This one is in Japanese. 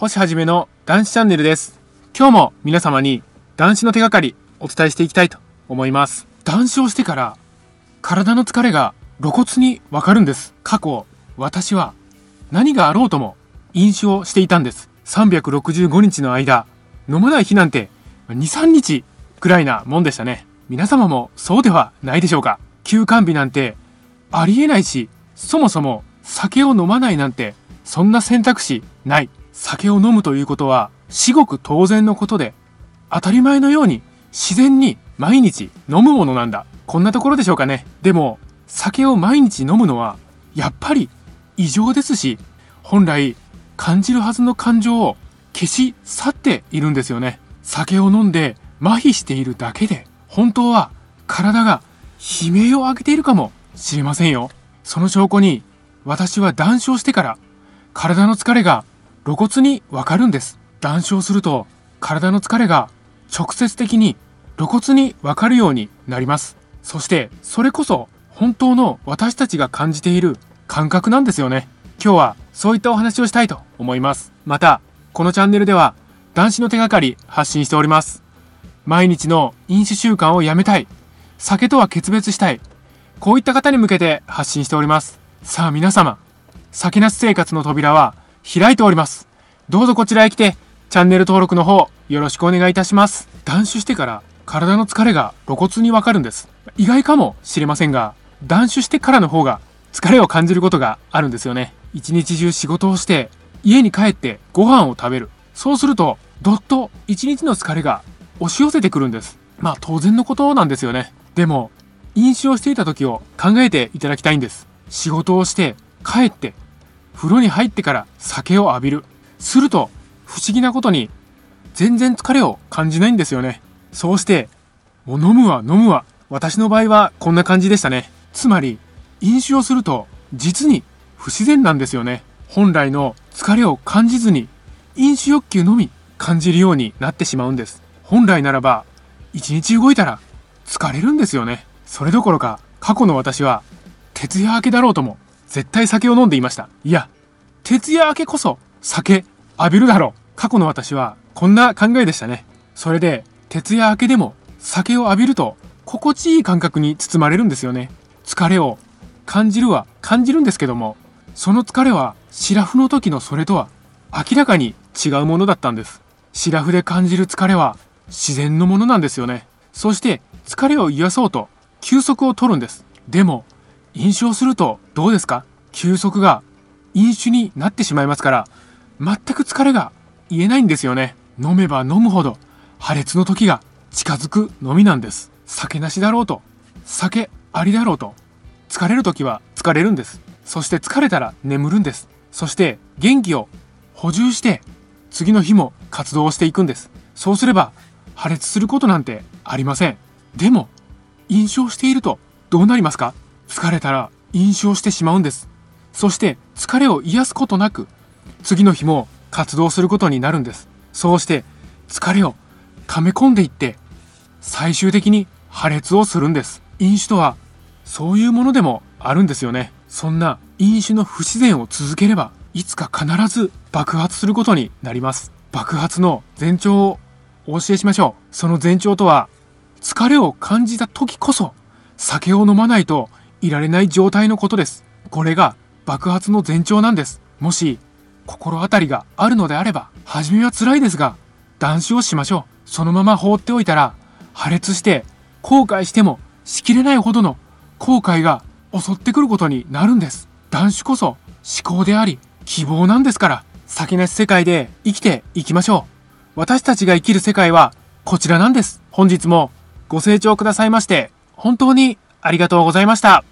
星はじめの男子チャンネルです。今日も皆様に男子の手がかりお伝えしていきたいと思います。男子をしてから体の疲れが露骨にわかるんです。過去、私は何があろうとも飲酒をしていたんです。365日の間、飲まない日なんて2、3日くらいなもんでしたね。皆様もそうではないでしょうか。休館日なんてありえないし、そもそも酒を飲まないなんてそんな選択肢ない。酒を飲むということは至極当然のことで、当たり前のように自然に毎日飲むものなんだ。こんなところでしょうかね。でも、酒を毎日飲むのはやっぱり異常ですし、本来感じるはずの感情を消し去っているんですよね。酒を飲んで麻痺しているだけで、本当は体が悲鳴を上げているかもしれませんよ。その証拠に、私は断酒をしてから体の疲れが露骨にわかるんです。断酒をすると体の疲れが直接的に露骨にわかるようになります。そしてそれこそ本当の私たちが感じている感覚なんですよね。今日はそういったお話をしたいと思います。また、このチャンネルでは男子の手がかり発信しております。毎日の飲酒習慣をやめたい。酒とは決別したい。こういった方に向けて発信しております。さあ皆様、酒なし生活の扉は開いております。どうぞこちらへ来て、チャンネル登録の方、よろしくお願いいたします。断酒してから体の疲れが露骨にわかるんです。意外かもしれませんが、断酒してからの方が疲れを感じることがあるんですよね。一日中仕事をして、家に帰ってご飯を食べる。そうすると、どっと一日の疲れが押し寄せてくるんです。まあ当然のことなんですよね。でも、飲酒をしていた時を考えていただきたいんです。仕事をして、帰って、風呂に入ってから酒を浴びる。すると、不思議なことに、全然疲れを感じないんですよね。そうして、もう飲むわ飲むわ。私の場合はこんな感じでしたね。つまり、飲酒をすると、実に不自然なんですよね。本来の疲れを感じずに、飲酒欲求のみ感じるようになってしまうんです。本来ならば、一日動いたら疲れるんですよね。それどころか、過去の私は、徹夜明けだろうとも、絶対酒を飲んでいました。いや、徹夜明けこそ酒浴びるだろう。過去の私はこんな考えでしたね。それで、徹夜明けでも酒を浴びると、心地いい感覚に包まれるんですよね。疲れを感じるは感じるんですけども、その疲れは、シラフの時のそれとは明らかに違うものだったんです。シラフで感じる疲れは自然のものなんですよね。そして疲れを癒そうと休息を取るんです。でも、飲酒をするとどうですか？休息が飲酒になってしまいますから、全く疲れが癒えないんですよね。飲めば飲むほど破裂の時が近づくのみなんです。酒なしだろうと、酒ありだろうと、疲れる時は疲れるんです。そして疲れたら眠るんです。そして元気を補充して次の日も活動していくんです。そうすれば破裂することなんてありません。でも、飲酒をしているとどうなりますか？疲れたら飲酒をしてしまうんです。そして疲れを癒すことなく次の日も活動することになるんです。そうして疲れを溜め込んでいって最終的に破裂をするんです。飲酒とはそういうものでもあるんですよね。そんな飲酒の不自然を続ければいつか必ず爆発することになります。爆発の前兆をお教えしましょう。その前兆とは疲れを感じた時こそ酒を飲まないといられない状態のことです。これが爆発の前兆なんです。もし心当たりがあるのであれば、初めは辛いですが、断酒をしましょう。そのまま放っておいたら、破裂して、後悔してもしきれないほどの後悔が襲ってくることになるんです。断酒こそ思考であり、希望なんですから、先なし世界で生きていきましょう。私たちが生きる世界はこちらなんです。本日もご清聴くださいまして、本当にありがとうございました。